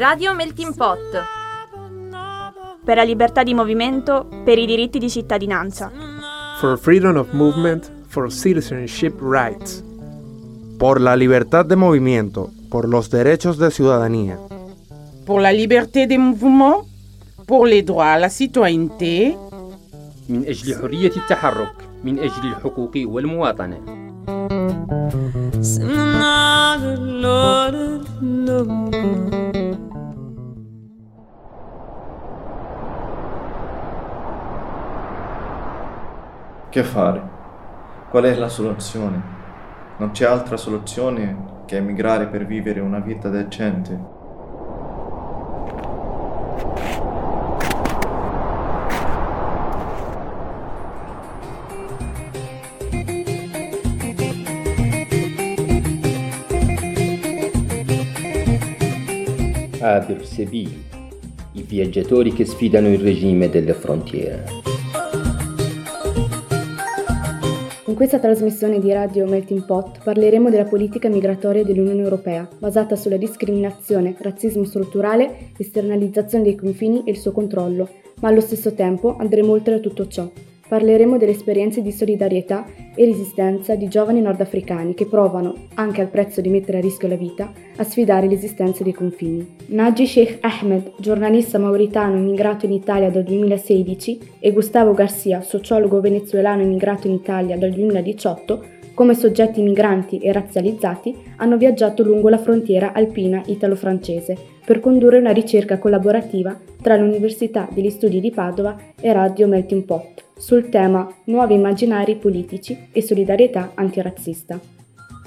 Radio Melting Pot. Per la libertà di movimento, per i diritti di cittadinanza. For freedom of movement, for citizenship rights. Por la libertad de movimiento, por los derechos de ciudadanía. Pour la liberté des mouvements, pour les droits à la citoyenneté. من أجل حرية التحرك من أجل الحقوق والمواطنة Che fare? Qual è la soluzione? Non c'è altra soluzione che emigrare per vivere una vita decente. Abir Sebil, i viaggiatori che sfidano il regime delle frontiere. In questa trasmissione di Radio Melting Pot parleremo della politica migratoria dell'Unione Europea, basata sulla discriminazione, razzismo strutturale, esternalizzazione dei confini e il suo controllo, ma allo stesso tempo andremo oltre a tutto ciò. Parleremo delle esperienze di solidarietà e resistenza di giovani nordafricani che provano, anche al prezzo di mettere a rischio la vita, a sfidare l'esistenza dei confini. Naji Sheikh Ahmed, giornalista mauritano immigrato in Italia dal 2016, e Gustavo Garcia, sociologo venezuelano immigrato in Italia dal 2018, come soggetti migranti e razzializzati, hanno viaggiato lungo la frontiera alpina italo-francese per condurre una ricerca collaborativa tra l'Università degli Studi di Padova e Radio Melting Pot sul tema Nuovi immaginari politici e solidarietà antirazzista.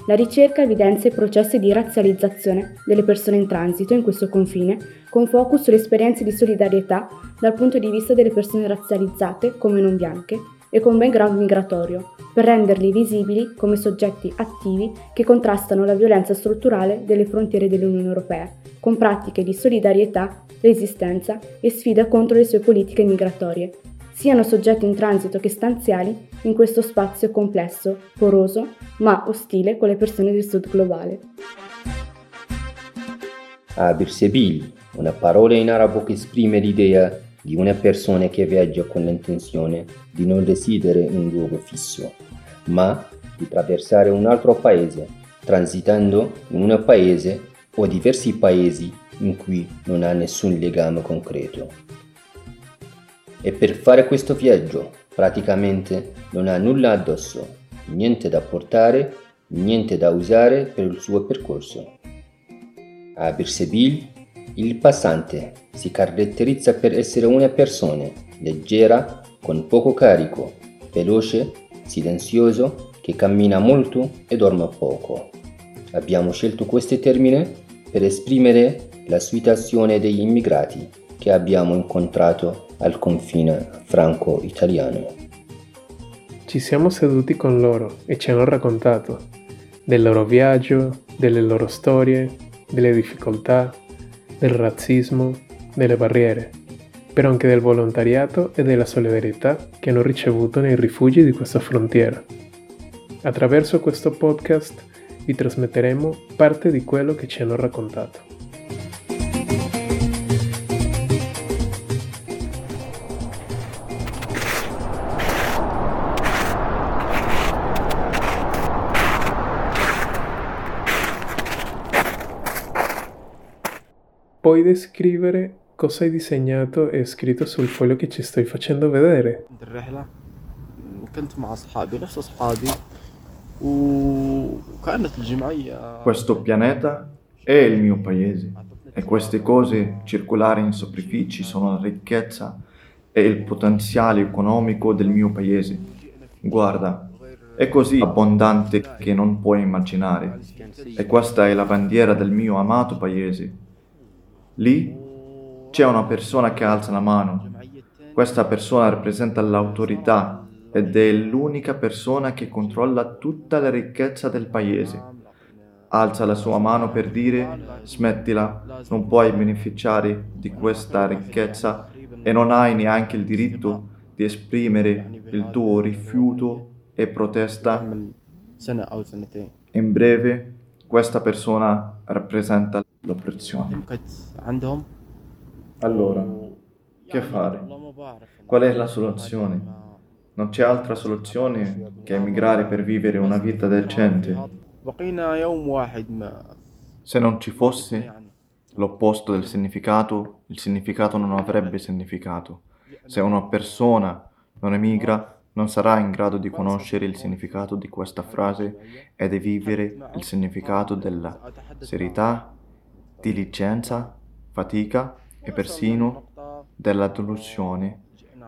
La ricerca evidenzia i processi di razzializzazione delle persone in transito in questo confine, con focus sulle esperienze di solidarietà dal punto di vista delle persone razzializzate come non bianche e con background migratorio, per renderli visibili come soggetti attivi che contrastano la violenza strutturale delle frontiere dell'Unione Europea, con pratiche di solidarietà, resistenza e sfida contro le sue politiche migratorie, siano soggetti in transito che stanziali in questo spazio complesso, poroso, ma ostile con le persone del sud globale. Abir Sebil, una parola in arabo che esprime l'idea di una persona che viaggia con l'intenzione di non residere in un luogo fisso, ma di attraversare un altro paese, transitando in un paese o diversi paesi in cui non ha nessun legame concreto. E per fare questo viaggio praticamente non ha nulla addosso, niente da portare, niente da usare per il suo percorso. A Birsebil il passante si caratterizza per essere una persona leggera, con poco carico, veloce, silenzioso, che cammina molto e dorme poco. Abbiamo scelto questi termini per esprimere la situazione degli immigrati che abbiamo incontrato al confine franco-italiano. Ci siamo seduti con loro e ci hanno raccontato del loro viaggio, delle loro storie, delle difficoltà, del razzismo, delle barriere, però anche del volontariato e della solidarietà che hanno ricevuto nei rifugi di questa frontiera. Attraverso questo podcast vi trasmetteremo parte di quello che ci hanno raccontato. Puoi descrivere cosa hai disegnato e scritto sul foglio che ci stai facendo vedere? Questo pianeta è il mio paese e queste cose circolari in superficie sono la ricchezza e il potenziale economico del mio paese. Guarda, è così abbondante che non puoi immaginare. E questa è la bandiera del mio amato paese. Lì c'è una persona che alza la mano. Questa persona rappresenta l'autorità ed è l'unica persona che controlla tutta la ricchezza del paese. Alza la sua mano per dire smettila, non puoi beneficiare di questa ricchezza e non hai neanche il diritto di esprimere il tuo rifiuto e protesta. In breve, questa persona rappresenta l'oppressione. Allora, che fare? Qual è la soluzione? Non c'è altra soluzione che emigrare per vivere una vita decente. Se non ci fosse l'opposto del significato, il significato non avrebbe significato. Se una persona non emigra, non sarà in grado di conoscere il significato di questa frase e di vivere il significato della serietà, diligenza, fatica e persino della delusione,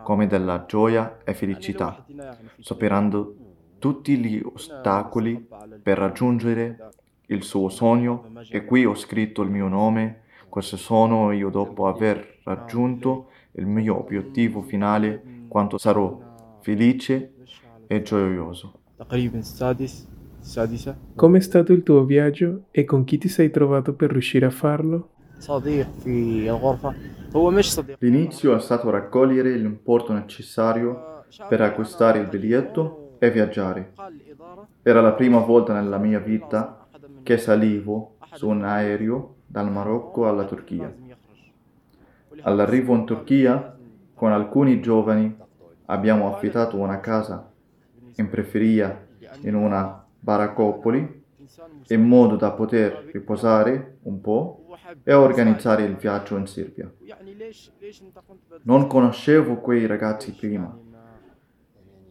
come della gioia e felicità, superando tutti gli ostacoli per raggiungere il suo sogno. E qui ho scritto il mio nome, questo sono io dopo aver raggiunto il mio obiettivo finale quanto sarò felice e gioioso. Com'è stato il tuo viaggio e con chi ti sei trovato per riuscire a farlo? L'inizio è stato raccogliere l'importo necessario per acquistare il biglietto e viaggiare. Era la prima volta nella mia vita che salivo su un aereo dal Marocco alla Turchia. All'arrivo in Turchia, con alcuni giovani abbiamo affittato una casa in periferia in una baraccopoli in modo da poter riposare un po' e organizzare il viaggio in Serbia. Non conoscevo quei ragazzi prima,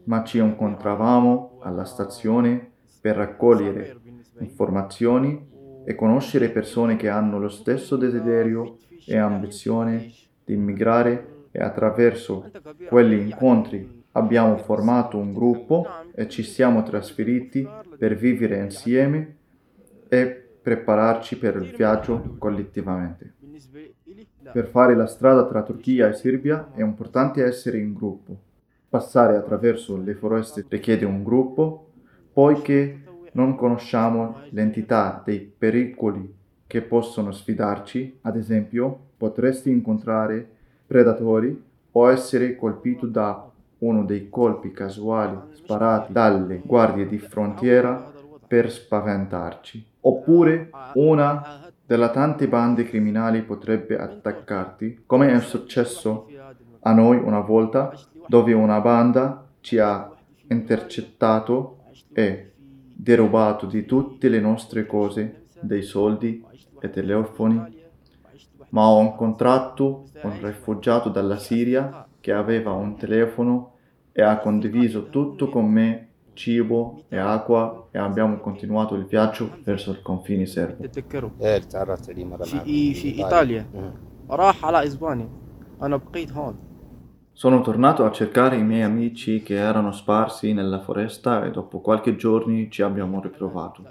ma ci incontravamo alla stazione per raccogliere informazioni e conoscere persone che hanno lo stesso desiderio e ambizione di immigrare e attraverso quegli incontri abbiamo formato un gruppo e ci siamo trasferiti per vivere insieme e prepararci per il viaggio collettivamente. Per fare la strada tra Turchia e Serbia è importante essere in gruppo. Passare attraverso le foreste richiede un gruppo, poiché non conosciamo l'entità dei pericoli che possono sfidarci. Ad esempio, potresti incontrare predatori o essere colpito da uno dei colpi casuali sparati dalle guardie di frontiera per spaventarci. Oppure una delle tante bande criminali potrebbe attaccarti, come è successo a noi una volta, dove una banda ci ha intercettato e derubato di tutte le nostre cose, dei soldi e telefoni ma ho incontrato un rifugiato dalla Siria che aveva un telefono e ha condiviso tutto con me, cibo e acqua e abbiamo continuato il viaggio verso il confine serbo. Sono tornato a cercare i miei amici che erano sparsi nella foresta e dopo qualche giorno ci abbiamo ritrovato.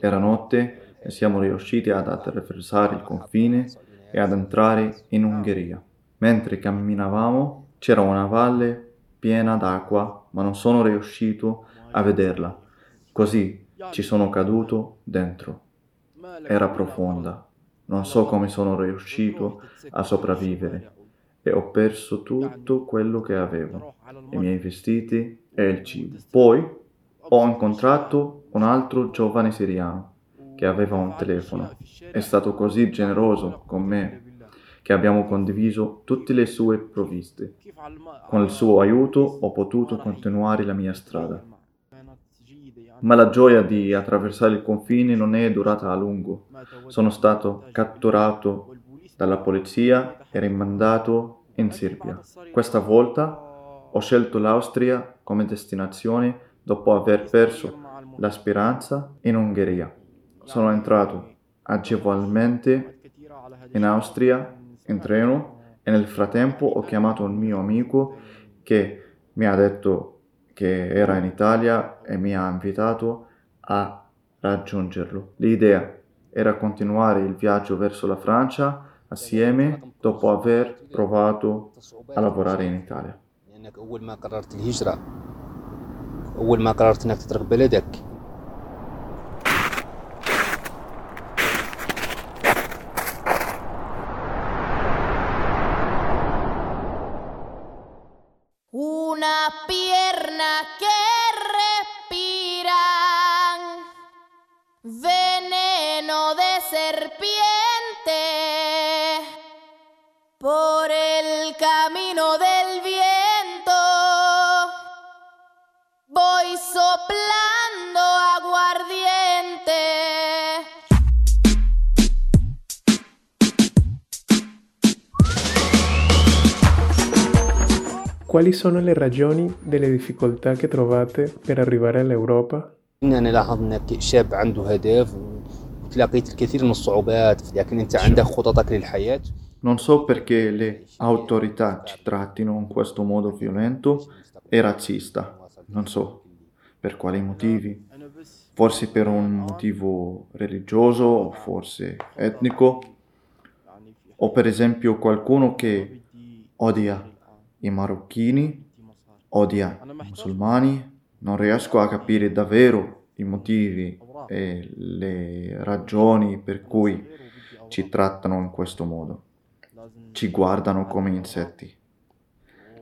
Era notte e siamo riusciti ad attraversare il confine e ad entrare in Ungheria. Mentre camminavamo c'era una valle piena d'acqua, ma non sono riuscito a vederla. Così ci sono caduto dentro. Era profonda. Non so come sono riuscito a sopravvivere e ho perso tutto quello che avevo, i miei vestiti e il cibo. Poi ho incontrato un altro giovane siriano che aveva un telefono. È stato così generoso con me che abbiamo condiviso tutte le sue provviste. Con il suo aiuto ho potuto continuare la mia strada. Ma la gioia di attraversare il confine non è durata a lungo. Sono stato catturato dalla polizia e rimandato in Serbia. Questa volta ho scelto l'Austria come destinazione dopo aver perso la speranza in Ungheria sono entrato agevolmente in Austria in treno e nel frattempo ho chiamato un mio amico che mi ha detto che era in Italia e mi ha invitato a raggiungerlo. L'idea era continuare il viaggio verso la Francia assieme dopo aver provato a lavorare in Italia. quali sono le ragioni delle difficoltà che trovate per arrivare all'Europa? أنا لاحظ أنك شاب عنده هدف وتلاقيت الكثير من الصعوبات لكن أنت عندك خططك للحياة Non so perché le autorità ci trattino in questo modo violento e razzista. Non so per quali motivi. Forse per un motivo religioso o forse etnico. O per esempio qualcuno che odia i marocchini, odia i musulmani. Non riesco a capire davvero i motivi e le ragioni per cui ci trattano in questo modo. Ci guardano come insetti.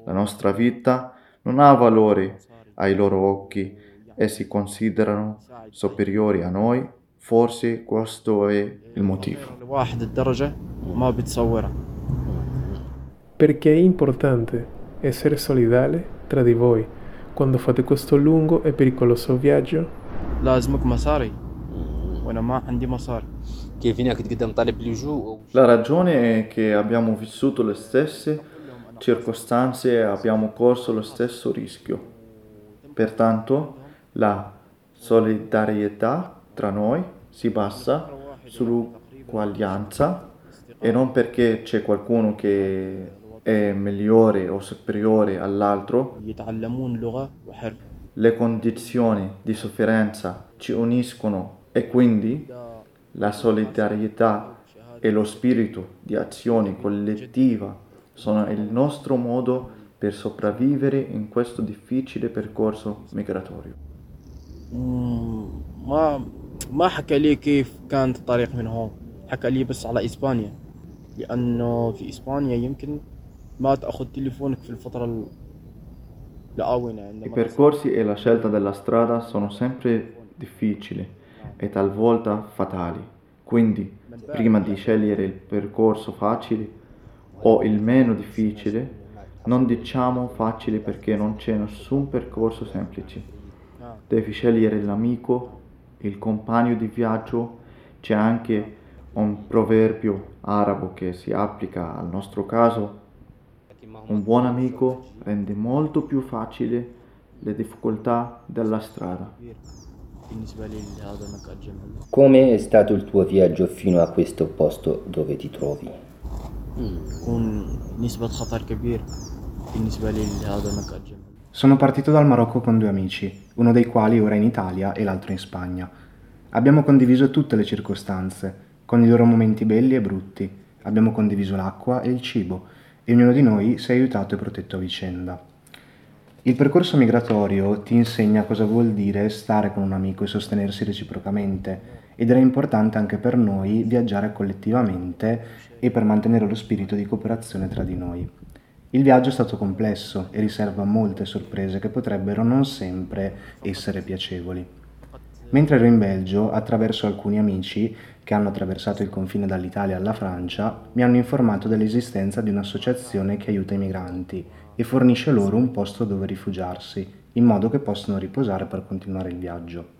La nostra vita non ha valore ai loro occhi e si considerano superiori a noi. Forse questo è il motivo. Perché è importante essere solidale tra di voi quando fate questo lungo e pericoloso viaggio? La ragione è che abbiamo vissuto le stesse circostanze e abbiamo corso lo stesso rischio. Pertanto la solidarietà tra noi si basa sull'uguaglianza e non perché c'è qualcuno che è migliore o superiore all'altro. يتعلمون لغة وحرف Le condizioni di sofferenza ci uniscono e quindi la solidarietà e lo spirito di azione collettiva sono il nostro modo per sopravvivere in questo difficile percorso migratorio. مم، ما ما حكى لي كيف كانت الطريق من هون حكى لي بس على إسبانيا لأنه في إسبانيا يمكن ما تأخذ تليفونك في الفترة ال- الآونة I عندما percorsi e la scelta della strada sono sempre difficili e talvolta fatali, quindi prima di scegliere il percorso facile o il meno difficile, non diciamo facile perché non c'è nessun percorso semplice. Devi scegliere l'amico, il compagno di viaggio, c'è anche un proverbio arabo che si applica al nostro caso. un buon amico rende molto più facile le difficoltà della strada. Come è stato il tuo viaggio fino a questo posto dove ti trovi? Sono partito dal Marocco con due amici, uno dei quali ora in Italia e l'altro in Spagna. Abbiamo condiviso tutte le circostanze, con i loro momenti belli e brutti. Abbiamo condiviso l'acqua e il cibo, e ognuno di noi si è aiutato e protetto a vicenda. Il percorso migratorio ti insegna cosa vuol dire stare con un amico e sostenersi reciprocamente ed era importante anche per noi viaggiare collettivamente e per mantenere lo spirito di cooperazione tra di noi. Il viaggio è stato complesso e riserva molte sorprese che potrebbero non sempre essere piacevoli. Mentre ero in Belgio, attraverso alcuni amici che hanno attraversato il confine dall'Italia alla Francia, mi hanno informato dell'esistenza di un'associazione che aiuta i migranti e fornisce loro un posto dove rifugiarsi, in modo che possano riposare per continuare il viaggio.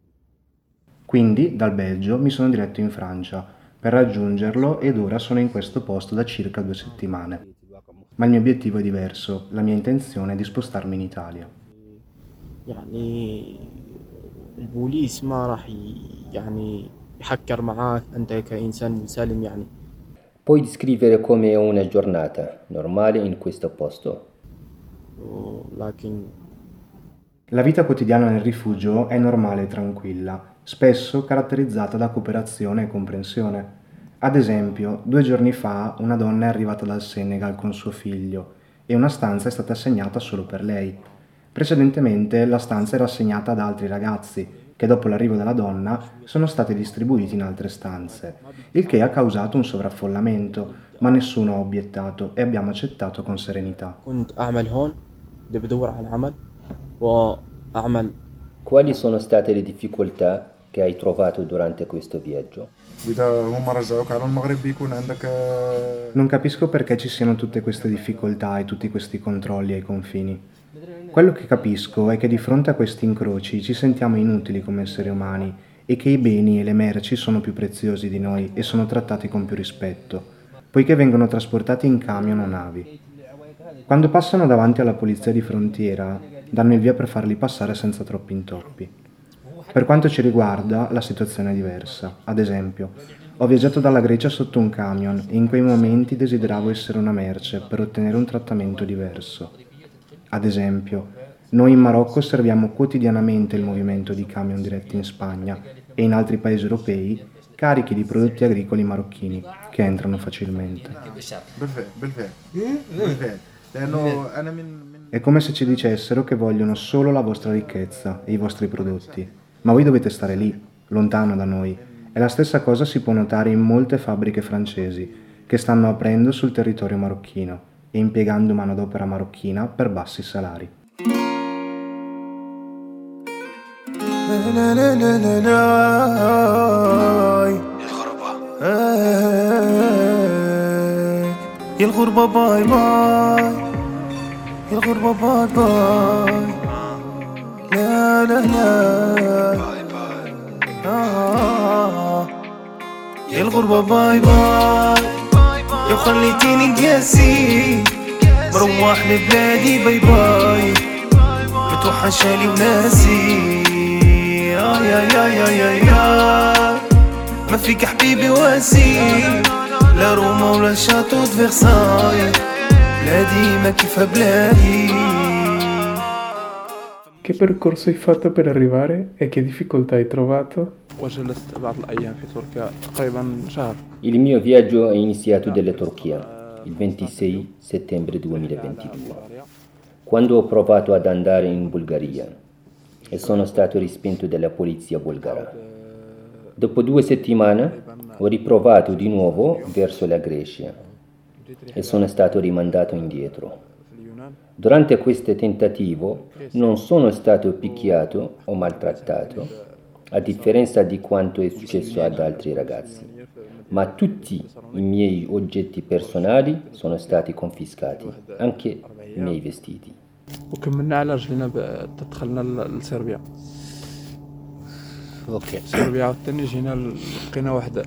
Quindi, dal Belgio, mi sono diretto in Francia per raggiungerlo ed ora sono in questo posto da circa due settimane. Ma il mio obiettivo è diverso, la mia intenzione è di spostarmi in Italia. يعني البوليس ما راح ي- يعني يحكر معاك أنت كإنسان مسالم يعني Puoi descrivere come è una giornata normale in questo posto? لكن La vita quotidiana nel rifugio è normale e tranquilla, spesso caratterizzata da cooperazione e comprensione. Ad esempio, due giorni fa una donna è arrivata dal Senegal con suo figlio e una stanza è stata assegnata solo per lei. Precedentemente la stanza era assegnata ad altri ragazzi che dopo l'arrivo della donna sono stati distribuiti in altre stanze, il che ha causato un sovraffollamento, ma nessuno ha obiettato e abbiamo accettato con serenità. Quali sono state le difficoltà che hai trovato durante questo viaggio? Non capisco perché ci siano tutte queste difficoltà e tutti questi controlli ai confini. Quello che capisco è che di fronte a questi incroci ci sentiamo inutili come esseri umani e che i beni e le merci sono più preziosi di noi e sono trattati con più rispetto, poiché vengono trasportati in camion o navi. Quando passano davanti alla polizia di frontiera, danno il via per farli passare senza troppi intoppi. Per quanto ci riguarda, la situazione è diversa. Ad esempio, ho viaggiato dalla Grecia sotto un camion e in quei momenti desideravo essere una merce per ottenere un trattamento diverso. Ad esempio, noi in Marocco osserviamo quotidianamente il movimento di camion diretti in Spagna e in altri paesi europei carichi di prodotti agricoli marocchini che entrano facilmente. È come se ci dicessero che vogliono solo la vostra ricchezza e i vostri prodotti, ma voi dovete stare lì, lontano da noi. E la stessa cosa si può notare in molte fabbriche francesi che stanno aprendo sul territorio marocchino e impiegando manodopera marocchina per bassi salari. يا الغربة باي باي يا الغربة باي باي لا لا لا آه. يا الغربة باي باي يا خليتيني قاسي مروح لبلادي باي باي. متوحشالي وناسي. يا يا يا يا يا ما فيك حبيبي واسي. لا روما ولا شاتو فيرساي بلادي ما كيفها بلادي. Che percorso hai fatto per arrivare e che difficoltà hai trovato? وجلست بعض الأيام في تركيا تقريبا شهر Il mio viaggio è iniziato dalla Turchia il 26 settembre 2022, quando ho provato ad andare in Bulgaria e sono stato respinto dalla polizia bulgara. Dopo due settimane ho riprovato di nuovo verso la Grecia e sono stato rimandato indietro. Durante questo tentativo non sono stato picchiato o maltrattato, a differenza di quanto è successo ad altri ragazzi, ma tutti i miei oggetti personali sono stati confiscati, anche i miei vestiti. وكملنا على رجلنا ب- دخلنا ل- لصربيا اوكي صربيا عاوتاني جينا ل- لقينا واحد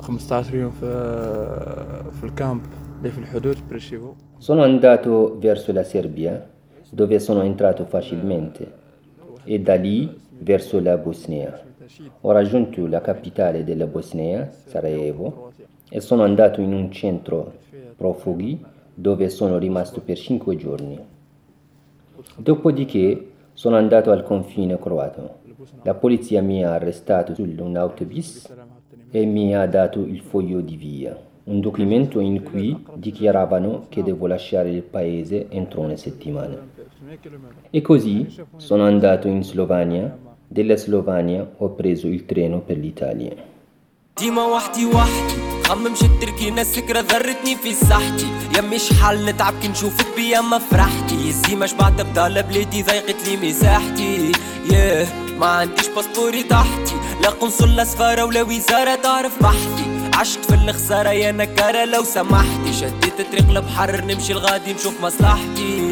15 يوم في في الكامب اللي في الحدود بريشيفو Sono andato verso la Serbia, dove sono entrato facilmente, e da lì verso la Bosnia. Ho raggiunto la capitale della Bosnia, Sarajevo, e sono andato in un centro profughi dove sono rimasto per cinque giorni. Dopodiché sono andato al confine croato. La polizia mi ha arrestato su un autobus e mi ha dato il foglio di via, un documento in cui dichiaravano che devo lasciare il paese entro una settimana. E così sono andato in Slovenia, dalla Slovenia ho preso il treno per l'Italia. ديما وحدي وحدي خمم شتركي ناس سكرة ذرتني في صحتي. يا مش حل نتعب كي نشوفك بيا ما فرحتي. الزيمة شبعت بضل بلادي ضيقت لي مساحتي. ياه ما عنديش باسبوري تحتي. لا قنصل لا سفارة ولا وزارة تعرف بحثي. عشت في الخسارة يا نكارة لو سمحتي. شديت طريق البحر نمشي الغادي نشوف مصلحتي.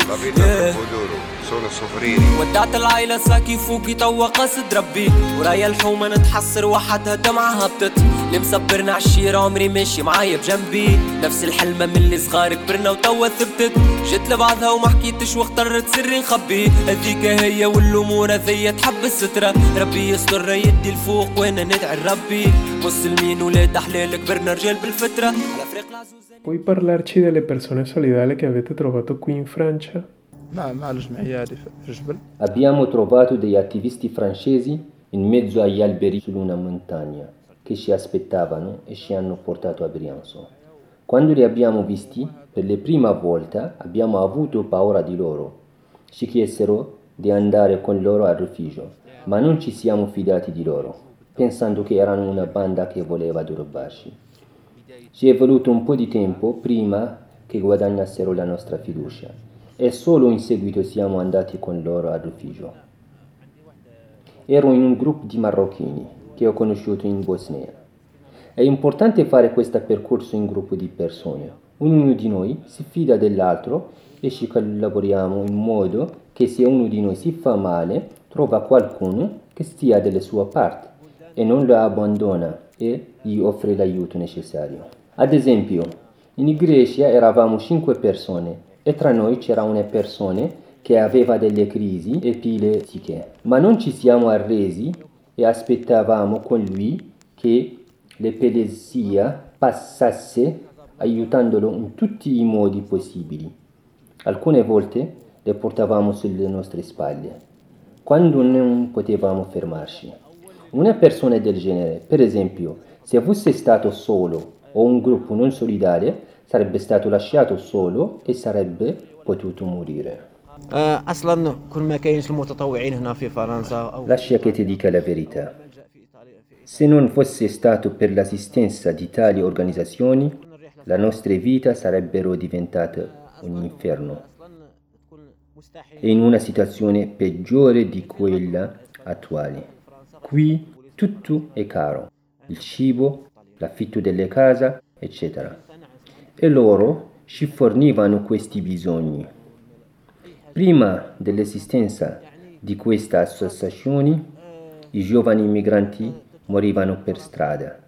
Solo soffrire ودعت العيلة ساكي فوقي توا قصد ربي. ورايا الحومة نتحسر وحدها دمعة هبطت اللي مصبرنا عالشير عمري ماشي معايا بجنبي. نفس الحلمة من اللي صغار كبرنا وتوا ثبتت. جيت لبعضها وما حكيتش واخترت سري نخبي. هذيك هي والأمور هذيا تحب السترة. ربي يستر يدي الفوق وأنا ندعي لربي. مسلمين ولاد حلال كبرنا رجال بالفترة Puoi parlarci delle persone solidali che avete trovato qui in Francia? ma, ma lo smagliare Fishbel. Abbiamo trovato degli attivisti francesi in mezzo agli alberi su una montagna che ci aspettavano e ci hanno portato a Briançon. Quando li abbiamo visti per la prima volta abbiamo avuto paura di loro. Ci chiesero di andare con loro al rifugio, ma non ci siamo fidati di loro, pensando che erano una banda che voleva derubarci. Ci è voluto un po' di tempo prima che guadagnassero la nostra fiducia e solo in seguito siamo andati con loro al rifugio. Ero in un gruppo di marocchini che ho conosciuto in Bosnia. È importante fare questo percorso in gruppo di persone. Ognuno di noi si fida dell'altro e ci collaboriamo in modo che se uno di noi si fa male, trova qualcuno che stia dalla sua parte e non lo abbandona e gli offre l'aiuto necessario. Ad esempio, in Grecia eravamo cinque persone e tra noi c'era una persona che aveva delle crisi epilettiche, ma non ci siamo arresi e aspettavamo con lui che l'epilessia passasse aiutandolo in tutti i modi possibili. Alcune volte le portavamo sulle nostre spalle, quando non potevamo fermarci. Una persona del genere, per esempio, se fosse stato solo o un gruppo non solidale, sarebbe stato lasciato solo e sarebbe potuto morire. Lascia che ti dica la verità. Se non fosse stato per l'assistenza di tali organizzazioni, la nostra vita sarebbero diventate un inferno e in una situazione peggiore di quella attuale. Qui tutto è caro, il cibo, l'affitto delle case, eccetera. E loro ci fornivano questi bisogni. Prima dell'esistenza di queste associazioni, i giovani immigranti morivano per strada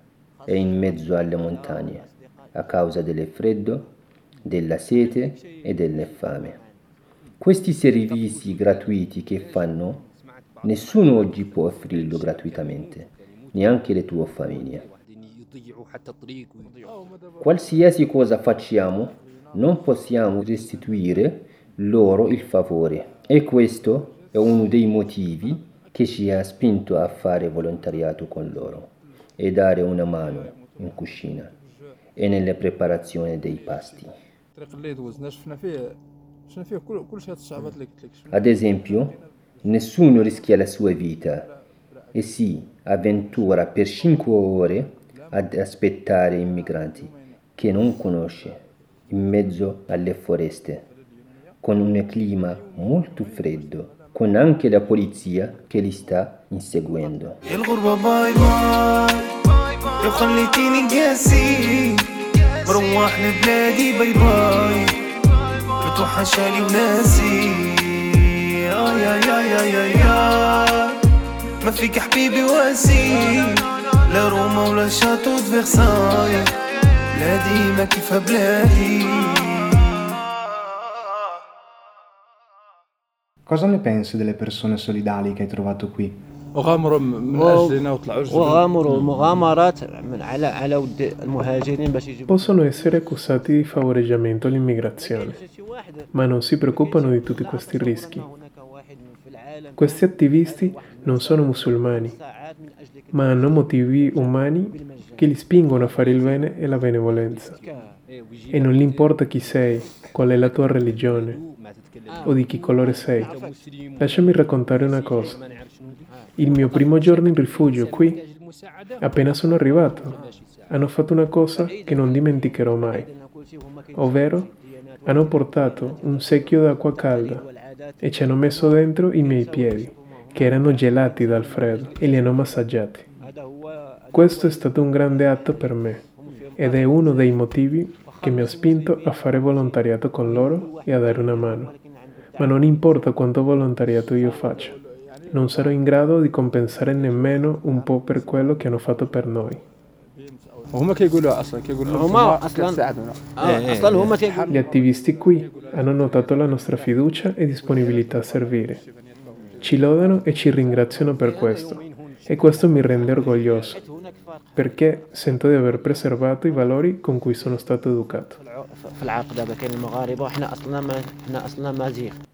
e in mezzo alle montagne a causa del freddo, della sete e della fame. Questi servizi gratuiti che fanno, nessuno oggi può offrirlo gratuitamente, neanche le tue famiglie. Qualsiasi cosa facciamo, non possiamo restituire loro il favore. E questo è uno dei motivi che ci ha spinto a fare volontariato con loro e dare una mano in cucina e nella preparazione dei pasti. Ad esempio, nessuno rischia la sua vita e si avventura per 5 ore ad aspettare immigranti che non conosce in mezzo alle foreste, con un clima molto freddo, con anche la polizia che li sta inseguendo. يا الغربة باي باي لو خليتيني قاسي بروح لبلادي باي باي متوحشالي وناسي آه يا يا يا يا يا ما فيك حبيبي واسي لا روما ولا شاتو د فرساي بلادي ما كيفها بلادي Cosa ne pensi delle persone solidali che hai trovato qui? وغامروا من و- اجلنا وطلعوا جبل وغامروا المغامرات من على على ود المهاجرين باش يجيبوا Possono essere accusati di favoreggiamento all'immigrazione, ma non si preoccupano di tutti questi rischi. Questi attivisti non sono musulmani, ma hanno motivi umani che li spingono a fare il bene e la benevolenza. E non gli importa chi sei, qual è la tua religione o di che colore sei. Lasciami raccontare una cosa. Il mio primo giorno in rifugio qui, appena sono arrivato, hanno fatto una cosa che non dimenticherò mai, ovvero hanno portato un secchio d'acqua calda e ci hanno messo dentro i miei piedi, che erano gelati dal freddo, e li hanno massaggiati. Questo è stato un grande atto per me ed è uno dei motivi che mi ha spinto a fare volontariato con loro e a dare una mano. Ma non importa quanto volontariato io faccia, non sarò in grado di compensare nemmeno un po' per quello che hanno fatto per noi. وهما كيقولوا اصلا كيقولوا لهم هما انتم اصلا كتساعدونا آه، اصلا هما كيقولوا Gli attivisti qui hanno notato la nostra fiducia e disponibilità a servire. ci lodano e ci ringraziano per questo e questo mi rende orgoglioso perché sento di aver preservato i valori con cui sono stato educato.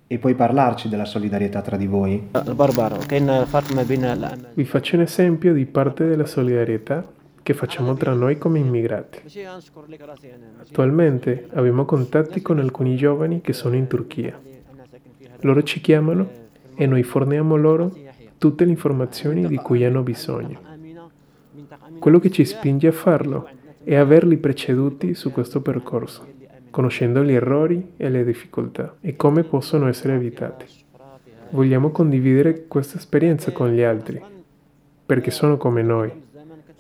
E puoi parlarci della solidarietà tra di voi? Vi faccio un esempio di parte della solidarietà che facciamo tra noi come immigrati. Attualmente abbiamo contatti con alcuni giovani che sono in Turchia. Loro ci chiamano e noi forniamo loro tutte le informazioni di cui hanno bisogno. Quello che ci spinge a farlo è averli preceduti su questo percorso, conoscendo gli errori e le difficoltà e come possono essere evitati. Vogliamo condividere questa esperienza con gli altri, perché sono come noi,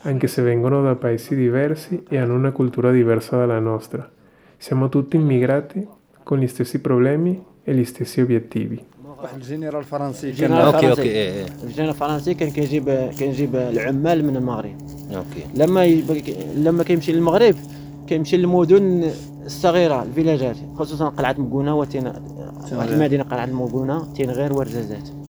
anche se vengono da paesi diversi e hanno una cultura diversa dalla nostra. Siamo tutti immigrati con gli stessi problemi e gli stessi obiettivi. واحد الجنرال فرنسي كان الفرنسي أوكي، إيه، إيه. الجنرال الفرنسي كان كيجيب كيجيب العمال من المغرب أوكي لما. لما كيمشي للمغرب كيمشي للمدن الصغيرة الفيلاجات خصوصا قلعة مكونه وتين واحد المدينة قلعة مكونه تينغير ورزازات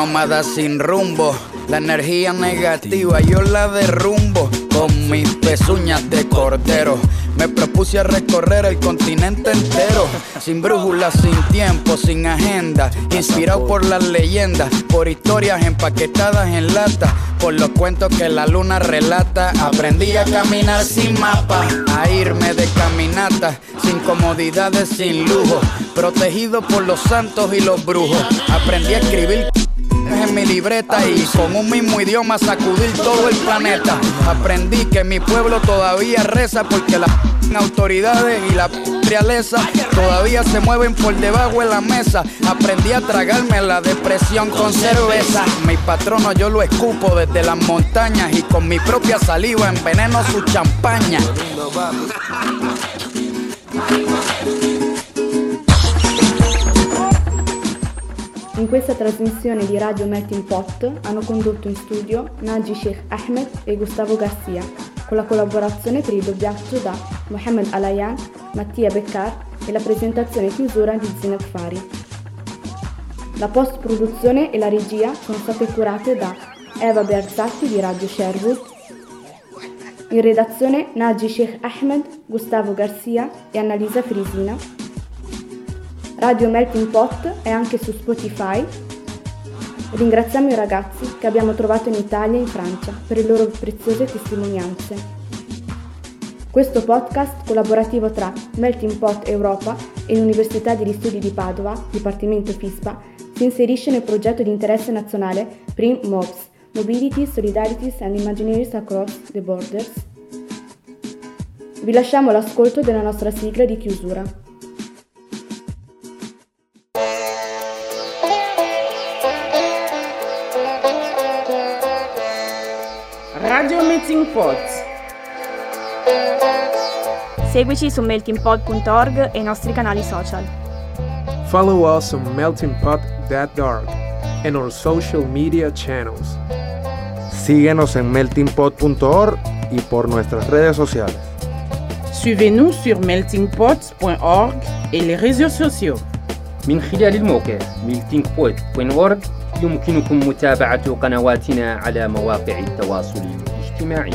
nómada sin rumbo, la energía negativa yo la derrumbo con mis pezuñas de cordero. Me propuse a recorrer el continente entero, sin brújula, sin tiempo, sin agenda, inspirado por las leyendas, por historias empaquetadas en lata, por los cuentos que la luna relata. Aprendí a caminar sin mapa, a irme de caminata, sin comodidades, sin lujo, protegido por los santos y los brujos. Aprendí a escribir en mi libreta y con un mismo idioma sacudir todo el planeta. Aprendí que mi pueblo todavía reza porque las autoridades y la realeza todavía se mueven por debajo de la mesa. Aprendí a tragarme la depresión con cerveza. Mi patrono yo lo escupo desde las montañas y con mi propia saliva enveneno su champaña. Questa trasmissione di Radio Melting Pot hanno condotto in studio Naji Sheikh Ahmed e Gustavo Garcia, con la collaborazione per il doppiaggio da Mohamed Alayan, Mattia Beccar e la presentazione e chiusura di Zineb Fari. La post-produzione e la regia sono state curate da Eva Berzatti di Radio Sherwood, in redazione Naji Sheikh Ahmed, Gustavo Garcia e Annalisa Frisina. Radio Melting Pot è anche su Spotify. Ringraziamo i ragazzi che abbiamo trovato in Italia e in Francia per le loro preziose testimonianze. Questo podcast collaborativo tra Melting Pot Europa e l'Università degli Studi di Padova, Dipartimento FISPA, si inserisce nel progetto di interesse nazionale PRIM MOBS, Mobility, Solidarities and Imaginaries Across the Borders. Vi lasciamo l'ascolto della nostra sigla di chiusura. Melting Pot. Seguici su meltingpod.org e i nostri canali social. Follow us on meltingpot.org and our social media channels. Síguenos en meltingpot.org y por nuestras redes sociales. Suivez-nous sur meltingpot.org et les réseaux sociaux. من خلال الموقع meltingpot.org يمكنكم متابعة قنواتنا على مواقع التواصل الاجتماعي